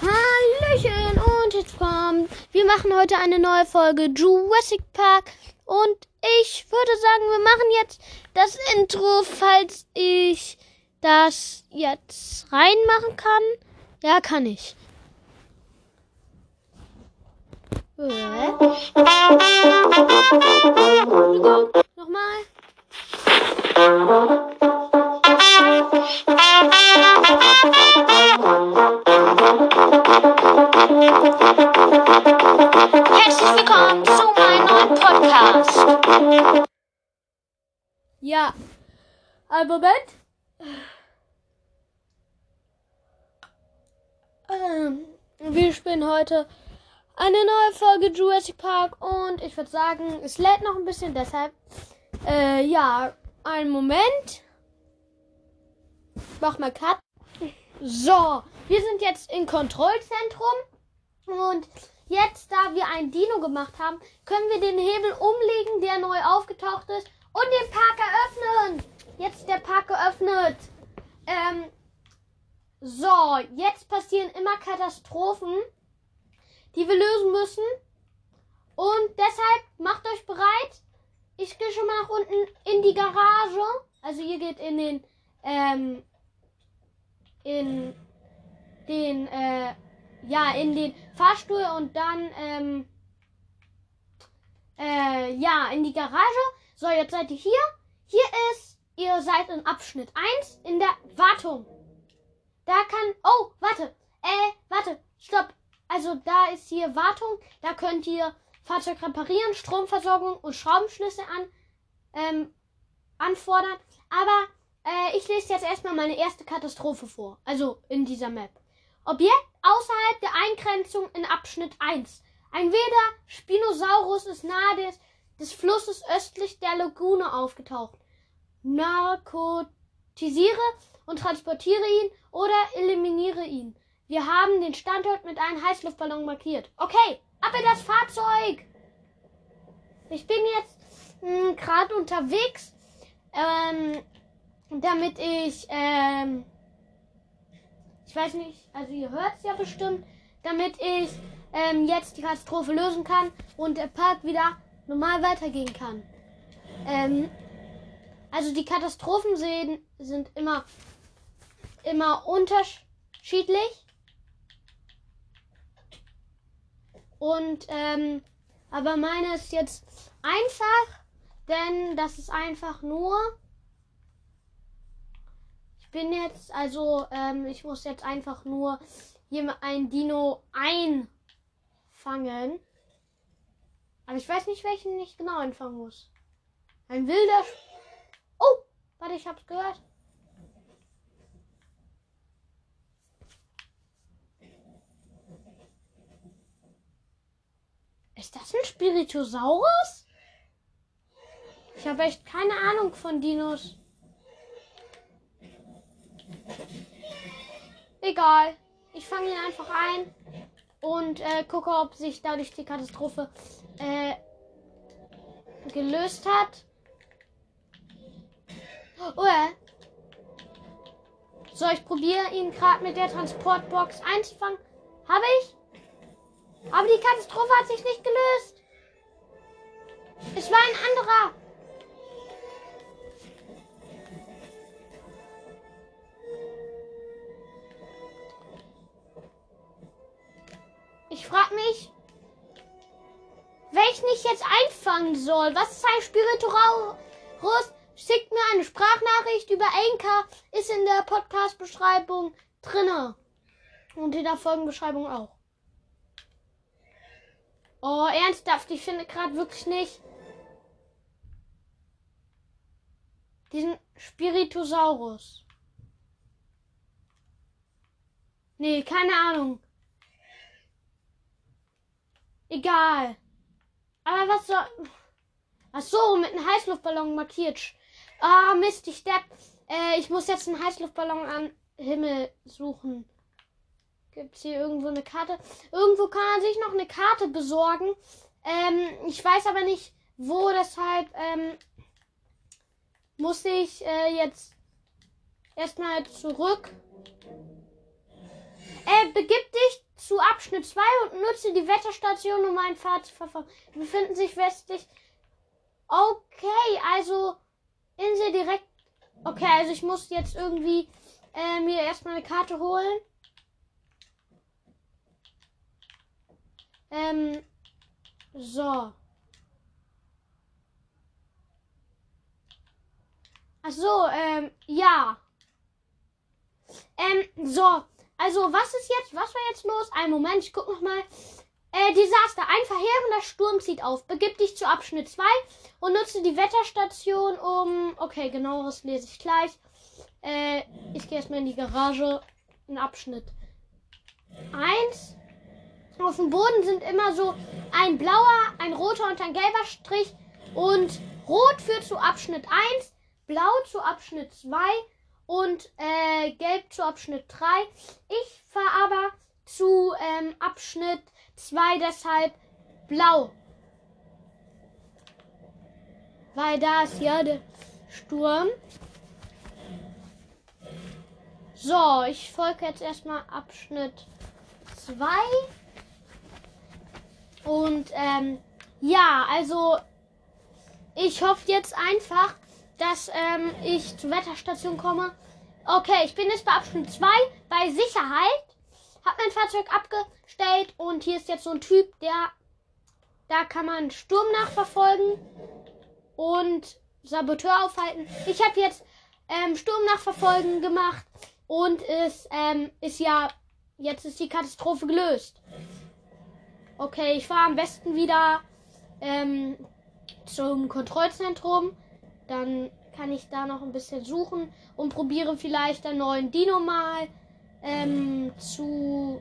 Hallöchen und jetzt kommt. Wir machen heute eine neue Folge Jurassic Park und ich würde sagen, wir machen jetzt das Intro, falls ich das jetzt reinmachen kann. Ja, kann ich. Äh. Nochmal. Herzlich willkommen zu meinem neuen Podcast. Ja. Ein Moment. Ähm, wir spielen heute eine neue Folge Jurassic Park und ich würde sagen, es lädt noch ein bisschen, deshalb. Äh, ja, einen Moment. Ich mach mal Cut. So, wir sind jetzt im Kontrollzentrum und jetzt, da wir ein Dino gemacht haben, können wir den Hebel umlegen, der neu aufgetaucht ist und den Park eröffnen. Jetzt ist der Park geöffnet. Ähm, so, jetzt passieren immer Katastrophen, die wir lösen müssen. Und deshalb macht euch bereit. Ich gehe schon mal nach unten in die Garage. Also ihr geht in den, ähm, in den, äh, ja, in den Fahrstuhl und dann, ähm, äh, ja, in die Garage. So, jetzt seid ihr hier. Hier ist, ihr seid in Abschnitt 1 in der Wartung. Da kann, oh, warte, äh, warte, stopp. Also da ist hier Wartung. Da könnt ihr Fahrzeug reparieren, Stromversorgung und Schraubenschlüssel an, ähm, anfordern. Aber äh, ich lese jetzt erstmal meine erste Katastrophe vor. Also in dieser Map. Objekt außerhalb der Eingrenzung in Abschnitt 1. Ein wilder Spinosaurus ist nahe des, des Flusses östlich der Lagune aufgetaucht. Narkotisiere und transportiere ihn oder eliminiere ihn. Wir haben den Standort mit einem Heißluftballon markiert. Okay, ab in das Fahrzeug! Ich bin jetzt gerade unterwegs, ähm, damit ich, ähm, ich weiß nicht, also ihr hört es ja bestimmt, damit ich ähm, jetzt die Katastrophe lösen kann und der Park wieder normal weitergehen kann. Ähm, also die Katastrophen sehen, sind immer, immer unterschiedlich. Und, ähm, aber meine ist jetzt einfach, denn das ist einfach nur. Bin jetzt, also, ähm, ich muss jetzt einfach nur hier ein Dino einfangen. Aber ich weiß nicht, welchen ich genau einfangen muss. Ein wilder. Sch oh, warte, ich hab's gehört. Ist das ein Spiritosaurus? Ich habe echt keine Ahnung von Dinos. Egal. Ich fange ihn einfach ein und äh, gucke, ob sich dadurch die Katastrophe äh, gelöst hat. Oh, äh. So, ich probiere ihn gerade mit der Transportbox einzufangen. Habe ich? Aber die Katastrophe hat sich nicht gelöst. Es war ein anderer. Ich jetzt einfangen soll. Was ist ein Spiritualus? Schickt mir eine Sprachnachricht über Anchor. Ist in der Podcast-Beschreibung drinne. Und in der Folgenbeschreibung auch. Oh, ernsthaft, ich finde gerade wirklich nicht diesen Spiritosaurus. Nee, keine Ahnung. Egal. Aber was soll. Ach so, mit einem Heißluftballon markiert. Ah, Mist, ich depp. Äh, ich muss jetzt einen Heißluftballon am Himmel suchen. Gibt es hier irgendwo eine Karte? Irgendwo kann man sich noch eine Karte besorgen. Ähm, ich weiß aber nicht, wo. Deshalb ähm, muss ich äh, jetzt erstmal zurück. Äh, begib dich Abschnitt 2 und nutze die Wetterstation, um mein Pfad zu verfolgen. Die befinden sich westlich. Okay, also Insel direkt. Okay, also ich muss jetzt irgendwie äh, mir erstmal eine Karte holen. Ähm, so. Ach so, ähm, ja. Ähm, so. Also, was ist jetzt, was war jetzt los? Ein Moment, ich guck noch mal. Äh, Desaster. Ein verheerender Sturm zieht auf. Begib dich zu Abschnitt 2 und nutze die Wetterstation um. Okay, genaueres lese ich gleich. Äh, ich gehe erstmal in die Garage. Ein Abschnitt 1. Auf dem Boden sind immer so ein blauer, ein roter und ein gelber Strich. Und rot führt zu Abschnitt 1, blau zu Abschnitt 2 und äh, gelb zu Abschnitt 3. Ich fahre aber zu ähm, Abschnitt 2, deshalb blau. Weil da ist ja der Sturm. So, ich folge jetzt erstmal Abschnitt 2. Und ähm, ja, also ich hoffe jetzt einfach, dass ähm, ich zur Wetterstation komme. Okay, ich bin jetzt bei Abschnitt 2 bei Sicherheit. Hab mein Fahrzeug abgestellt und hier ist jetzt so ein Typ, der da kann man Sturm nachverfolgen und Saboteur aufhalten. Ich habe jetzt ähm, Sturm nachverfolgen gemacht und es ähm, ist ja jetzt ist die Katastrophe gelöst. Okay, ich fahre am besten wieder ähm, zum Kontrollzentrum. Dann kann ich da noch ein bisschen suchen und probiere vielleicht einen neuen Dino mal ähm, zu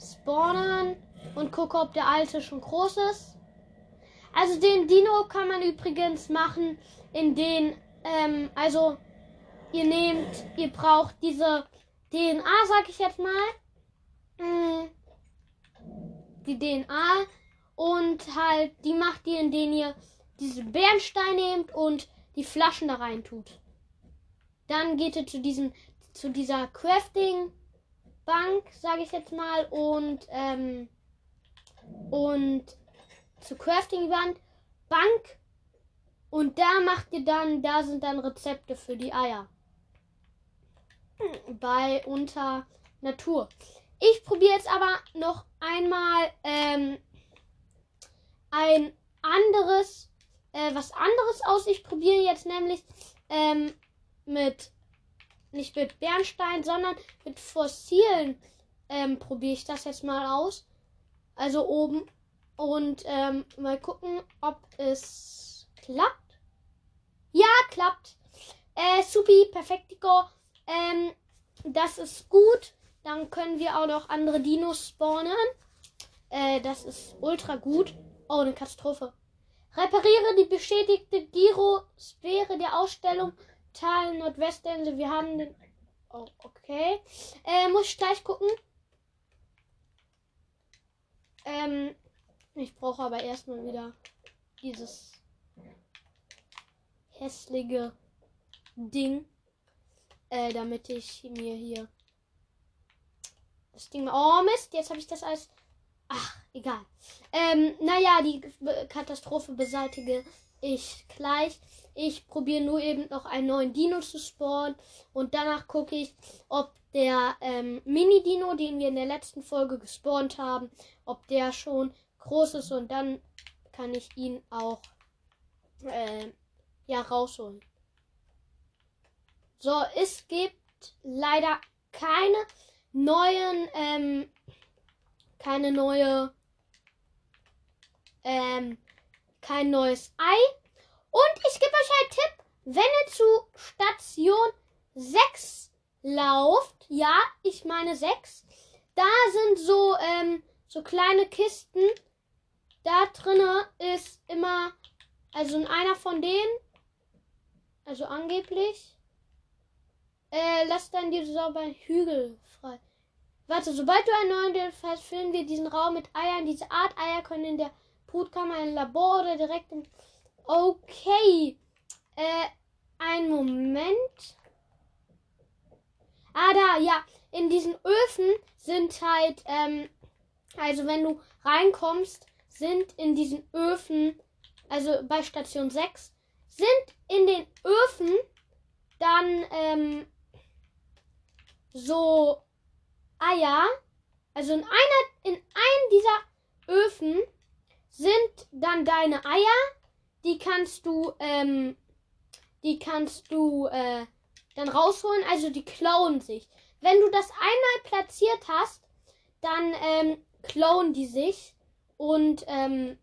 spawnen und gucke, ob der alte schon groß ist. Also den Dino kann man übrigens machen, in den, ähm, also ihr nehmt, ihr braucht diese DNA, sag ich jetzt mal. Mm, die DNA und halt, die macht ihr, indem ihr diese Bernstein nehmt und die Flaschen da rein tut. Dann geht ihr zu diesem, zu dieser Crafting Bank, sage ich jetzt mal, und ähm, und zur Crafting Wand Bank und da macht ihr dann, da sind dann Rezepte für die Eier. Bei unter Natur. Ich probiere jetzt aber noch einmal ähm, ein anderes, äh, was anderes aus. Ich probiere jetzt nämlich ähm, mit, nicht mit Bernstein, sondern mit Fossilen ähm, probiere ich das jetzt mal aus. Also oben. Und ähm, mal gucken, ob es klappt. Ja, klappt. Äh, supi, perfektico. Ähm, das ist gut. Dann können wir auch noch andere Dinos spawnen. Äh, das ist ultra gut. Oh, eine Katastrophe. Repariere die beschädigte Gyrosphäre der Ausstellung Tal Nordwestinsel. Wir haben den. Oh, okay. Äh, muss ich gleich gucken. Ähm, ich brauche aber erstmal wieder dieses hässliche Ding, äh, damit ich mir hier das Ding. Oh Mist, jetzt habe ich das als. Ach, egal. Ähm, naja, die Katastrophe beseitige ich gleich. Ich probiere nur eben noch einen neuen Dino zu spawnen. Und danach gucke ich, ob der ähm, Mini-Dino, den wir in der letzten Folge gespawnt haben, ob der schon groß ist. Und dann kann ich ihn auch äh, ja rausholen. So, es gibt leider keine neuen, ähm, keine neue, ähm, kein neues Ei. Und ich gebe euch einen Tipp, wenn ihr zu Station 6 lauft, ja, ich meine 6, da sind so, ähm, so kleine Kisten. Da drinne ist immer, also in einer von denen, also angeblich, äh, lass dann diese sauberen Hügel frei. Warte, sobald du einen neuen hast, füllen wir diesen Raum mit Eiern. Diese Art Eier können in der Brutkammer, im Labor oder direkt im. Okay. Äh, ein Moment. Ah, da, ja. In diesen Öfen sind halt, ähm, Also wenn du reinkommst, sind in diesen Öfen, also bei Station 6, sind in den Öfen dann ähm, so Eier. Also in einer, in einem dieser Öfen sind dann deine Eier. Die kannst du, ähm, die kannst du äh, dann rausholen. Also die klauen sich. Wenn du das einmal platziert hast, dann ähm, klauen die sich und ähm,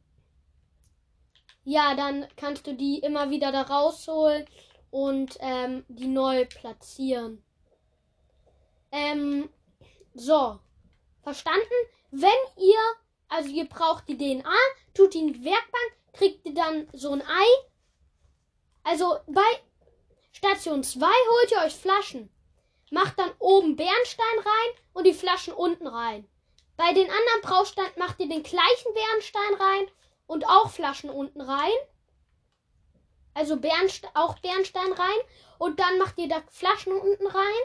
ja, dann kannst du die immer wieder da rausholen und ähm, die neu platzieren. Ähm, so, verstanden? Wenn ihr, also ihr braucht die DNA, tut die in die Werkbank, kriegt ihr dann so ein Ei. Also bei Station 2 holt ihr euch Flaschen. Macht dann oben Bernstein rein und die Flaschen unten rein. Bei den anderen Brausteinen macht ihr den gleichen Bernstein rein und auch Flaschen unten rein. Also Bernste auch Bernstein rein. Und dann macht ihr da Flaschen unten rein.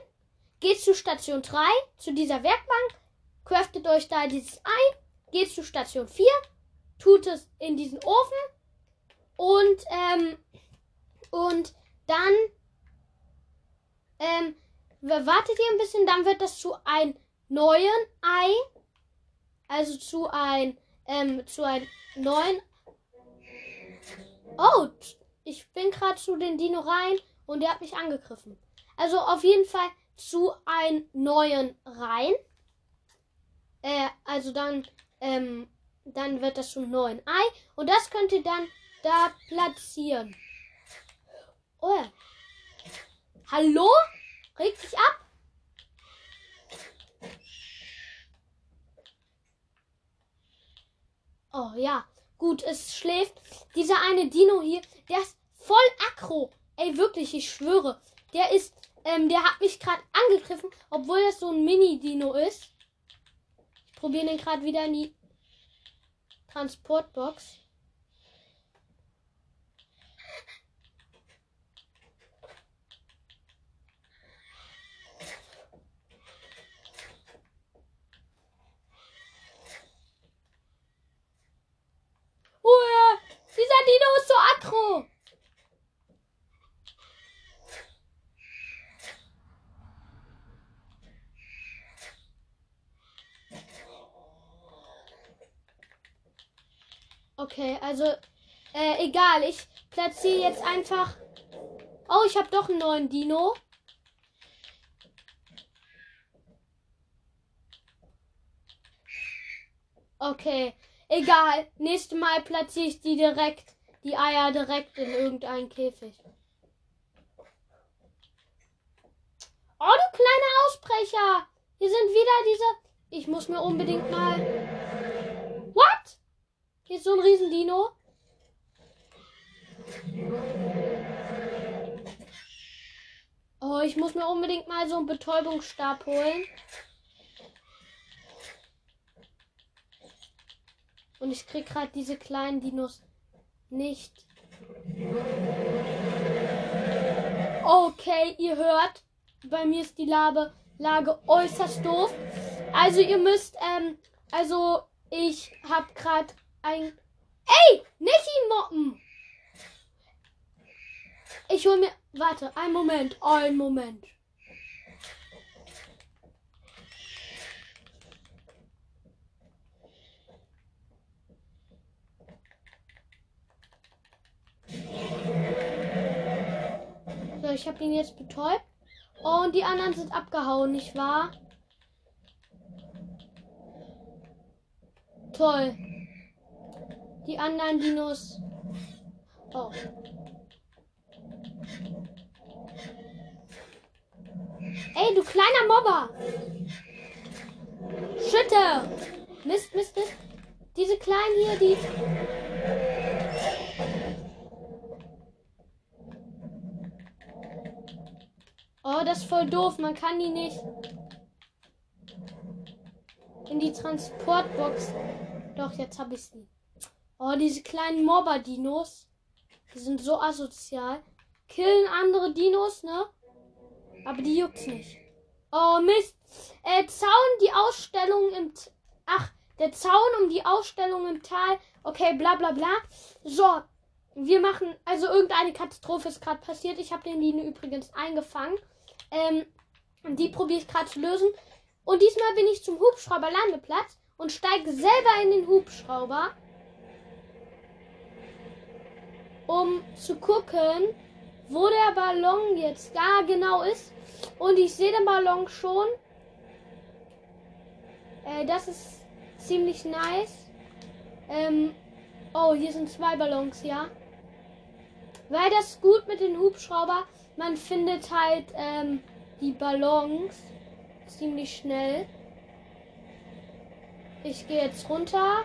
Geht zu Station 3, zu dieser Werkbank. Craftet euch da dieses Ei. Geht zu Station 4. Tut es in diesen Ofen. Und, ähm, und dann, ähm, wartet ihr ein bisschen, dann wird das zu einem neuen Ei. Also zu ein, ähm, zu einem neuen. Oh, ich bin gerade zu den Dino rein und der hat mich angegriffen. Also auf jeden Fall zu einem neuen rein. Äh, also dann, ähm, dann wird das zum neuen Ei. Und das könnt ihr dann da platzieren. Oh. Hallo? Regt sich ab? Oh ja. Gut, es schläft. Dieser eine Dino hier, der ist voll aggro. Ey, wirklich, ich schwöre. Der ist, ähm, der hat mich gerade angegriffen, obwohl das so ein Mini-Dino ist. Ich probiere den gerade wieder in die Transportbox. Ruhe! Dieser Dino ist so aggro! Okay, also äh, egal. Ich platziere jetzt einfach. Oh, ich habe doch einen neuen Dino. Okay, egal. Nächstes Mal platziere ich die direkt, die Eier direkt in irgendeinen Käfig. Oh, du kleiner Ausbrecher! Hier sind wieder diese. Ich muss mir unbedingt mal. Hier ist so ein Riesendino. Oh, ich muss mir unbedingt mal so einen Betäubungsstab holen. Und ich krieg gerade diese kleinen Dinos nicht. Okay, ihr hört, bei mir ist die Lage, Lage äußerst doof. Also ihr müsst, ähm, also ich hab gerade ein... Ey, nicht ihn moppen! Ich hol mir... Warte, einen Moment, einen Moment. So, ich habe ihn jetzt betäubt. Und die anderen sind abgehauen, nicht wahr? Toll. Die anderen Dinos. Oh. Ey, du kleiner Mobber. Schütte. Mist, Mist, Mist. Diese kleinen hier, die. Oh, das ist voll doof. Man kann die nicht in die Transportbox. Doch, jetzt habe ich sie. Oh, diese kleinen Mobber-Dinos. Die sind so asozial. Killen andere Dinos, ne? Aber die juckt's nicht. Oh, Mist. Äh, Zaun, die Ausstellung im... T Ach, der Zaun um die Ausstellung im Tal. Okay, bla bla bla. So, wir machen, also irgendeine Katastrophe ist gerade passiert. Ich habe den Line übrigens eingefangen. Ähm, die probiere ich gerade zu lösen. Und diesmal bin ich zum Hubschrauberlandeplatz und steige selber in den Hubschrauber, um zu gucken, wo der Ballon jetzt da genau ist. Und ich sehe den Ballon schon. Äh, das ist ziemlich nice. Ähm, oh, hier sind zwei Ballons, ja. Weil das gut mit den Hubschrauber. Man findet halt ähm, die Ballons ziemlich schnell. Ich gehe jetzt runter.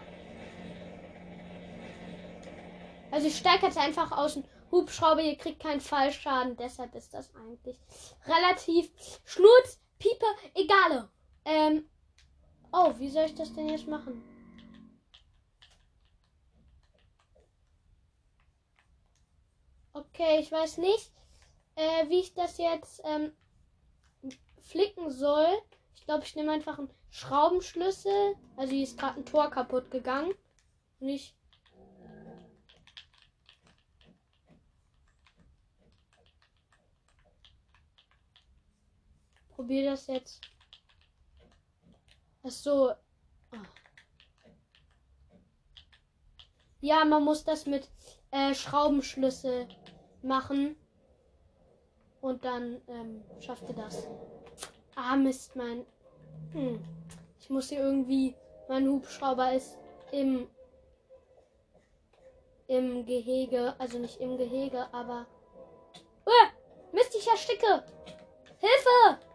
Also ich steige jetzt einfach aus dem Hubschrauber. Ihr kriegt keinen Fallschaden. Deshalb ist das eigentlich relativ Schnurz, Piepe, egale. Ähm, oh, wie soll ich das denn jetzt machen? Okay, ich weiß nicht, äh, wie ich das jetzt ähm, flicken soll. Ich glaube, ich nehme einfach einen Schraubenschlüssel. Also hier ist gerade ein Tor kaputt gegangen. Und ich. Probiere das jetzt. Ach so. Ah. Ja, man muss das mit äh, Schraubenschlüssel machen. Und dann ähm, schafft ihr das. Ah, Mist, mein. Hm. Ich muss hier irgendwie. Mein Hubschrauber ist im. Im Gehege. Also nicht im Gehege, aber. Uh, Mist, ich ersticke! Hilfe!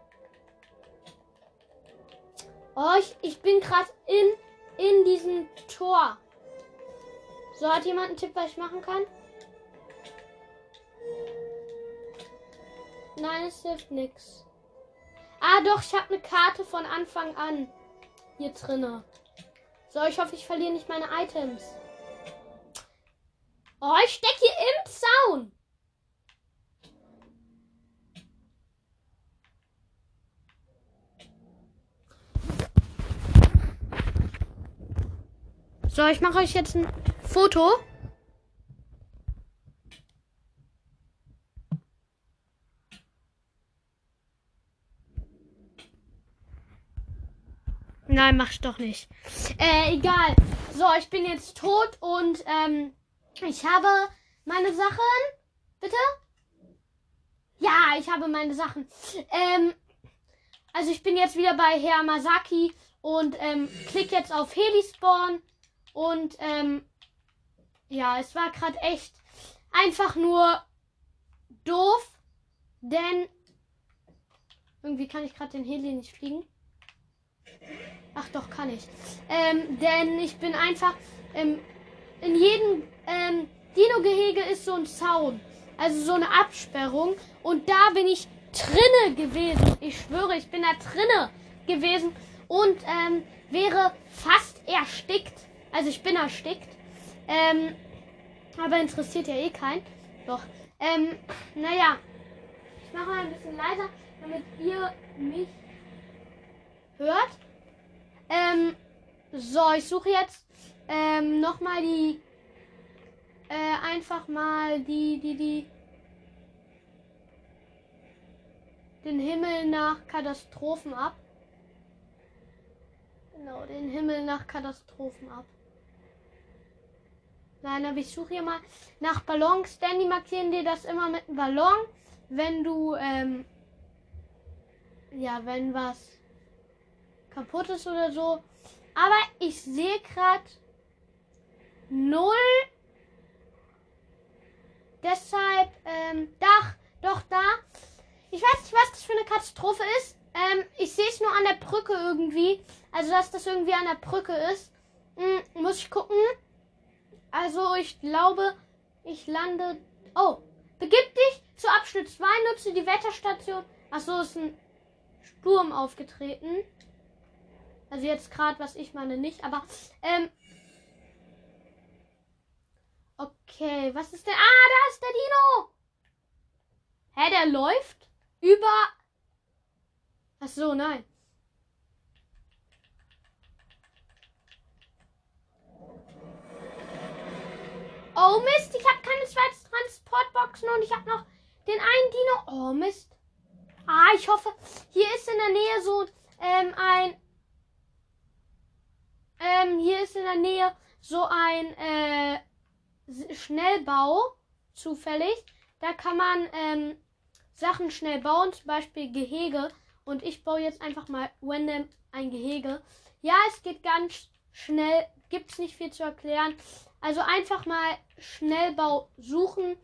Oh, ich, ich bin gerade in, in diesem Tor. So, hat jemand einen Tipp, was ich machen kann? Nein, es hilft nichts. Ah, doch, ich habe eine Karte von Anfang an hier drinne. So, ich hoffe, ich verliere nicht meine Items. Oh, ich stecke hier im Zaun. So, ich mache euch jetzt ein Foto. Nein, mach ich doch nicht. Äh, egal. So, ich bin jetzt tot und ähm, ich habe meine Sachen. Bitte? Ja, ich habe meine Sachen. Ähm, also ich bin jetzt wieder bei Herr Masaki und ähm, klick jetzt auf Helispawn und ähm, ja, es war gerade echt einfach nur doof, denn irgendwie kann ich gerade den Heli nicht fliegen. Ach doch, kann ich. Ähm, denn ich bin einfach. Ähm, in jedem ähm, Dino-Gehege ist so ein Zaun. Also so eine Absperrung. Und da bin ich drinne gewesen. Ich schwöre, ich bin da drinne gewesen. Und ähm, wäre fast erstickt. Also ich bin erstickt. Ähm, aber interessiert ja eh keinen. Doch. Ähm, naja. Ich mache mal ein bisschen leiser, damit ihr mich hört. Ähm, so, ich suche jetzt ähm, nochmal die. Äh, einfach mal die, die, die. Den Himmel nach Katastrophen ab. Genau, den Himmel nach Katastrophen ab. Nein, aber ich suche hier mal nach Ballons, denn die markieren dir das immer mit einem Ballon, wenn du, ähm, ja, wenn was kaputt ist oder so. Aber ich sehe gerade null. Deshalb, ähm, Dach, doch da. Ich weiß nicht, was das für eine Katastrophe ist. Ähm, ich sehe es nur an der Brücke irgendwie. Also, dass das irgendwie an der Brücke ist. Hm, muss ich gucken. Also, ich glaube, ich lande. Oh, begib dich zu Abschnitt 2, nutze die Wetterstation. Achso, ist ein Sturm aufgetreten. Also jetzt gerade, was ich meine, nicht. Aber, ähm. Okay, was ist denn? Ah, da ist der Dino! Hä, der läuft über. Ach so, nein. Oh Mist, ich habe keine zweite Transportboxen und ich habe noch den einen Dino. Oh Mist. Ah, ich hoffe, hier ist in der Nähe so ähm, ein. Ähm, hier ist in der Nähe so ein äh, Schnellbau zufällig. Da kann man ähm, Sachen schnell bauen, zum Beispiel Gehege. Und ich baue jetzt einfach mal random ein Gehege. Ja, es geht ganz schnell. Gibt es nicht viel zu erklären. Also einfach mal Schnellbau suchen.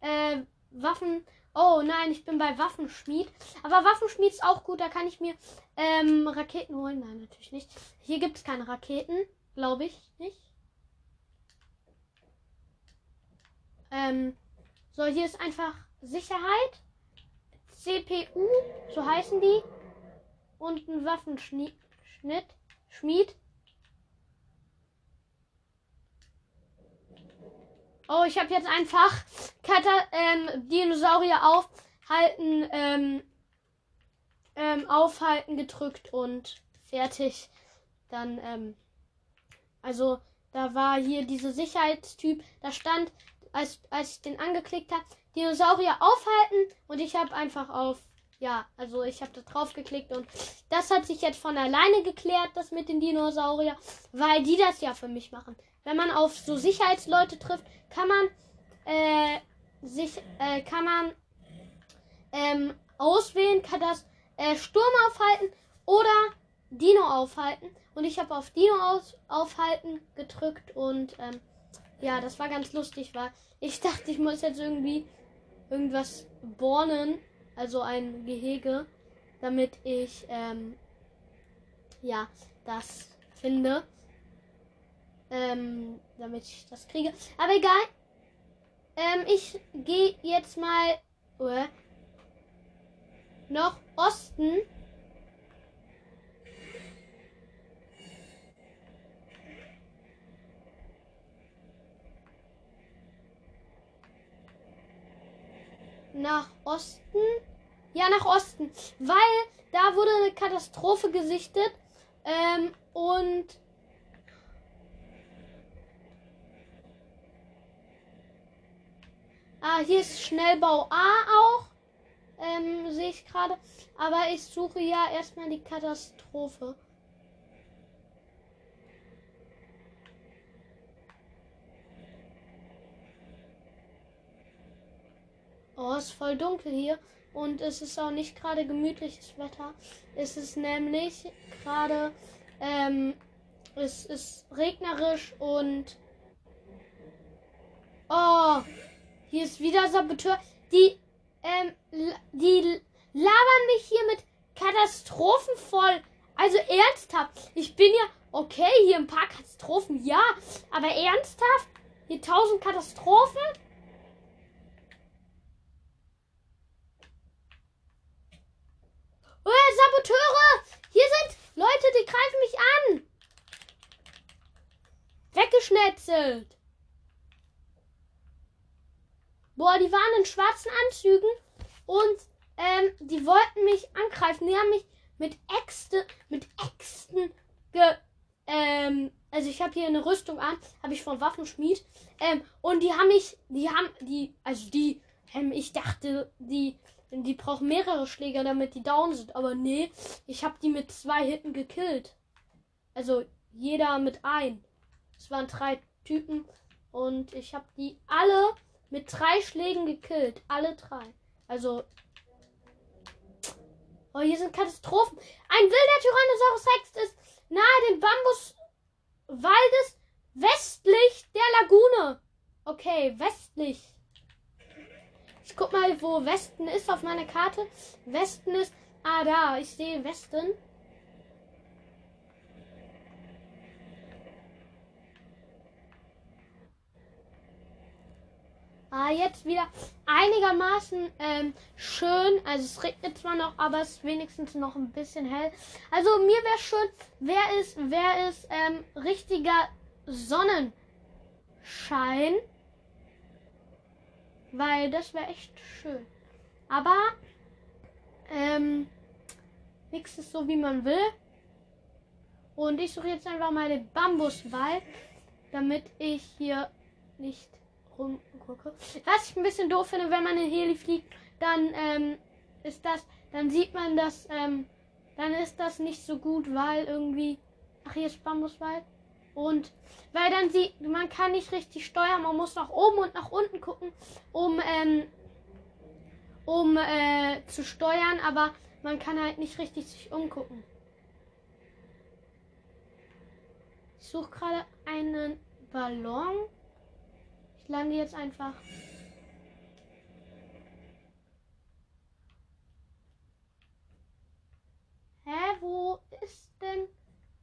Äh, Waffen. Oh nein, ich bin bei Waffenschmied. Aber Waffenschmied ist auch gut. Da kann ich mir ähm, Raketen holen. Nein, natürlich nicht. Hier gibt es keine Raketen. Glaube ich nicht. Ähm, so, hier ist einfach Sicherheit. CPU, so heißen die. Und ein Waffenschnitt. Schmied. Oh, ich habe jetzt einfach Kata ähm, Dinosaurier aufhalten, ähm, ähm, aufhalten gedrückt und fertig. Dann, ähm, also da war hier dieser Sicherheitstyp, da stand, als, als ich den angeklickt habe, Dinosaurier aufhalten und ich habe einfach auf, ja, also ich habe da drauf geklickt und das hat sich jetzt von alleine geklärt, das mit den Dinosaurier, weil die das ja für mich machen. Wenn man auf so Sicherheitsleute trifft, kann man äh, sich, äh, kann man ähm, auswählen, kann das äh, Sturm aufhalten oder Dino aufhalten. Und ich habe auf Dino aus, aufhalten gedrückt und ähm, ja, das war ganz lustig, weil ich dachte, ich muss jetzt irgendwie irgendwas bornen, also ein Gehege, damit ich ähm, ja das finde, ähm, damit ich das kriege. Aber egal. Ähm, ich gehe jetzt mal uh, noch Osten. nach Osten. Ja, nach Osten. Weil da wurde eine Katastrophe gesichtet. Ähm, und. Ah, hier ist Schnellbau A auch. Ähm, sehe ich gerade. Aber ich suche ja erstmal die Katastrophe. Oh, es ist voll dunkel hier. Und es ist auch nicht gerade gemütliches Wetter. Es ist nämlich gerade, ähm, es ist regnerisch und, oh, hier ist wieder Saboteur. Die, ähm, die labern mich hier mit Katastrophen voll. Also ernsthaft. Ich bin ja, okay, hier ein paar Katastrophen, ja. Aber ernsthaft? Hier tausend Katastrophen? Oh, Saboteure! Hier sind Leute, die greifen mich an. Weggeschnetzelt. Boah, die waren in schwarzen Anzügen und ähm, die wollten mich angreifen. Die haben mich mit Äxte, mit Äxten ge, ähm, also ich habe hier eine Rüstung an, habe ich vom Waffenschmied. Ähm, und die haben mich, die haben, die, also die, ähm, ich dachte, die die brauchen mehrere Schläger, damit die down sind. Aber nee, ich habe die mit zwei Hitten gekillt. Also jeder mit ein. Es waren drei Typen und ich habe die alle mit drei Schlägen gekillt. Alle drei. Also. Oh, hier sind Katastrophen. Ein wilder Tyrannosaurus Rex ist nahe dem Bambuswaldes westlich der Lagune. Okay, westlich. Ich guck mal, wo Westen ist auf meiner Karte. Westen ist. Ah, da. Ich sehe Westen. Ah, jetzt wieder einigermaßen ähm, schön. Also es regnet zwar noch, aber es ist wenigstens noch ein bisschen hell. Also mir wäre schön, wer ist, wer ist ähm, richtiger Sonnenschein. Weil das wäre echt schön. Aber ähm, nichts ist so, wie man will. Und ich suche jetzt einfach mal den Bambuswald, damit ich hier nicht rumgucke. Was ich ein bisschen doof finde, wenn man in Heli fliegt, dann ähm, ist das, dann sieht man das, ähm, dann ist das nicht so gut, weil irgendwie, ach hier ist Bambuswald und weil dann sieht, man kann nicht richtig steuern, man muss nach oben und nach unten gucken, um ähm, um äh, zu steuern, aber man kann halt nicht richtig sich umgucken. Ich suche gerade einen Ballon. Lande jetzt einfach. Hä, wo ist denn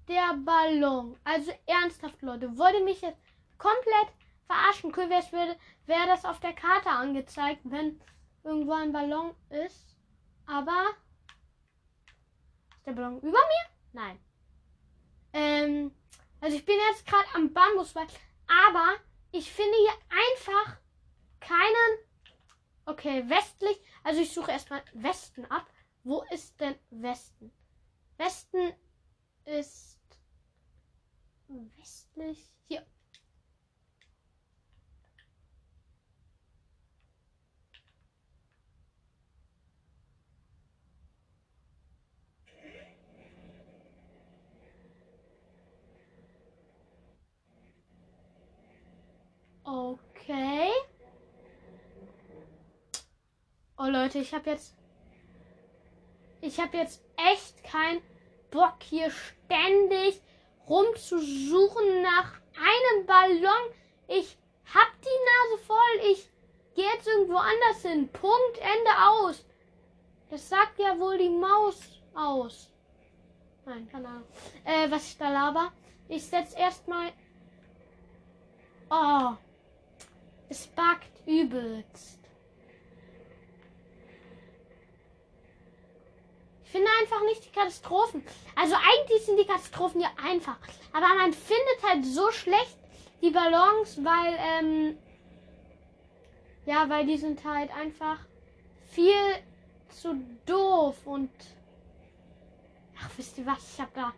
der Ballon? Also ernsthaft, Leute, wollte mich jetzt komplett verarschen. Cool wäre wäre wär das auf der Karte angezeigt, wenn irgendwo ein Ballon ist. Aber ist der Ballon über mir? Nein. Ähm, also ich bin jetzt gerade am Bambuswald, aber ich finde hier einfach keinen. Okay, westlich. Also ich suche erstmal Westen ab. Wo ist denn Westen? Westen ist westlich. Hier. Okay. Oh Leute, ich habe jetzt ich habe jetzt echt keinen Bock hier ständig rumzusuchen nach einem Ballon. Ich hab die Nase voll. Ich gehe jetzt irgendwo anders hin. Punkt, Ende aus. Das sagt ja wohl die Maus aus. Nein, keine Ahnung. Äh, was ich da laber. Ich setze erstmal. Oh. Es backt übelst. Ich finde einfach nicht die Katastrophen. Also eigentlich sind die Katastrophen ja einfach. Aber man findet halt so schlecht die Ballons, weil, ähm, ja, weil die sind halt einfach viel zu doof und, ach, wisst ihr was, ich habe da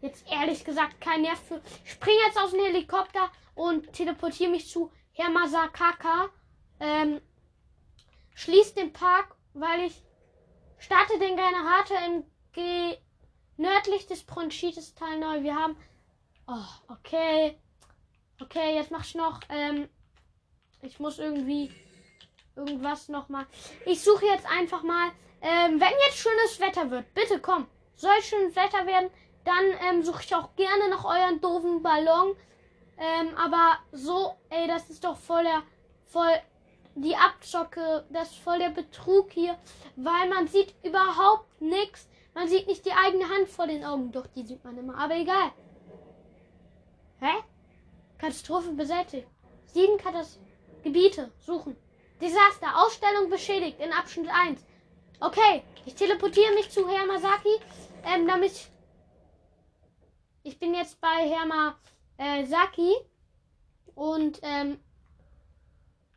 jetzt ehrlich gesagt keinen Nerv für. Ich springe jetzt aus dem Helikopter und teleportiere mich zu Hermasakaka. Ähm, schließt den Park, weil ich starte den Generator im G nördlich des Bronchitis Teil neu. Wir haben. Oh, okay. Okay, jetzt mach ich noch. Ähm, ich muss irgendwie irgendwas noch mal. Ich suche jetzt einfach mal. Ähm, wenn jetzt schönes Wetter wird, bitte komm. Soll schönes Wetter werden, dann ähm, suche ich auch gerne nach euren doofen Ballon. Ähm, aber so, ey, das ist doch voll der, voll die Abzocke, das ist voll der Betrug hier, weil man sieht überhaupt nichts. Man sieht nicht die eigene Hand vor den Augen, doch die sieht man immer, aber egal. Hä? Katastrophe beseitigt. Sieben Katast Gebiete suchen. Desaster. Ausstellung beschädigt in Abschnitt 1. Okay, ich teleportiere mich zu Hermasaki, ähm, damit ich, ich bin jetzt bei Herma äh, Saki und ähm,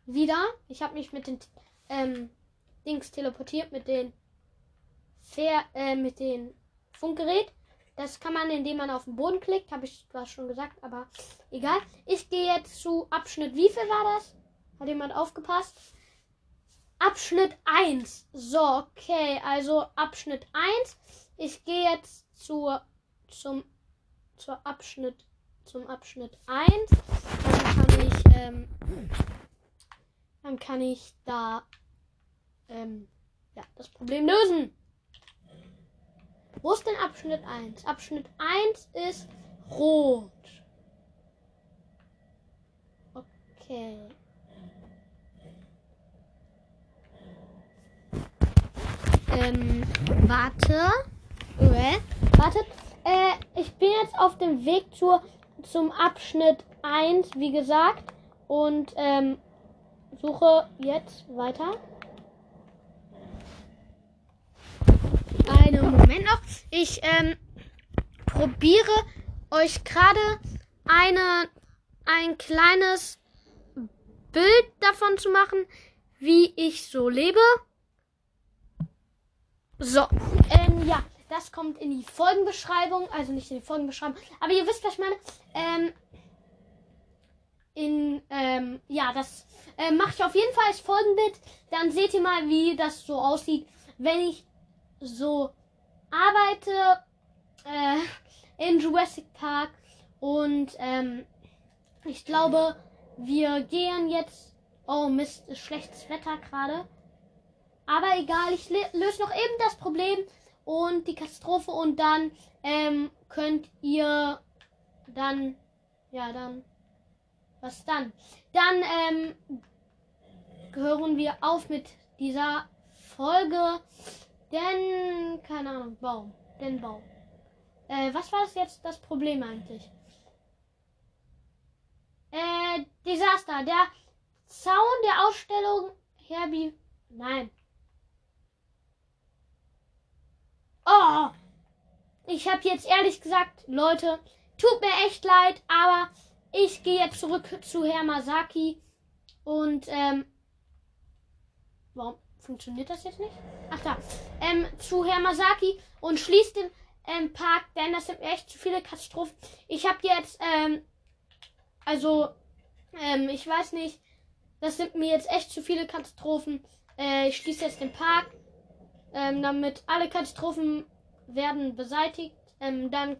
wieder. Ich habe mich mit den ähm, Dings teleportiert, mit den Fair, äh, mit den Funkgerät. Das kann man, indem man auf den Boden klickt, habe ich zwar schon gesagt, aber egal. Ich gehe jetzt zu Abschnitt. Wie viel war das? Hat jemand aufgepasst? Abschnitt 1. So, okay, also Abschnitt 1. Ich gehe jetzt zur, zum, zur Abschnitt zum Abschnitt 1. Dann kann ich, ähm, dann kann ich da ähm, ja, das Problem lösen. Wo ist denn Abschnitt 1? Abschnitt 1 ist rot. Okay. Ähm, warte. Äh, wartet. Äh, ich bin jetzt auf dem Weg zur zum Abschnitt 1, wie gesagt. Und ähm, suche jetzt weiter. Einen Moment noch. Ich ähm, probiere euch gerade eine, ein kleines Bild davon zu machen, wie ich so lebe. So, ähm, ja. Das kommt in die Folgenbeschreibung. Also nicht in die Folgenbeschreibung. Aber ihr wisst, was ich meine. Ähm, in, ähm, ja, das äh, mache ich auf jeden Fall als Folgenbild. Dann seht ihr mal, wie das so aussieht, wenn ich so arbeite äh, in Jurassic Park. Und ähm, ich glaube, wir gehen jetzt. Oh Mist, ist schlechtes Wetter gerade. Aber egal, ich lö- löse noch eben das Problem und die Katastrophe und dann ähm, könnt ihr dann, ja dann, was dann? Dann ähm, hören wir auf mit dieser Folge, denn, keine Ahnung, Baum, denn Baum. Äh, was war das jetzt das Problem eigentlich? Äh, Desaster, der Zaun der Ausstellung Herbie, nein, Oh, ich habe jetzt ehrlich gesagt, Leute, tut mir echt leid, aber ich gehe jetzt zurück zu Herr Masaki und ähm, warum funktioniert das jetzt nicht? Ach da, ähm, zu Herr Masaki und schließt den ähm, Park, denn das sind echt zu viele Katastrophen. Ich habe jetzt, ähm, also, ähm, ich weiß nicht, das sind mir jetzt echt zu viele Katastrophen. Äh, ich schließe jetzt den Park ähm, damit alle Katastrophen werden beseitigt. Ähm, dann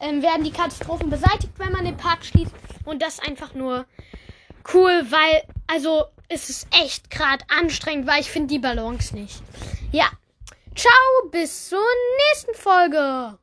ähm, werden die Katastrophen beseitigt, wenn man den Park schließt. Und das einfach nur cool, weil, also, es ist echt gerade anstrengend, weil ich finde die Balance nicht. Ja. Ciao, bis zur nächsten Folge.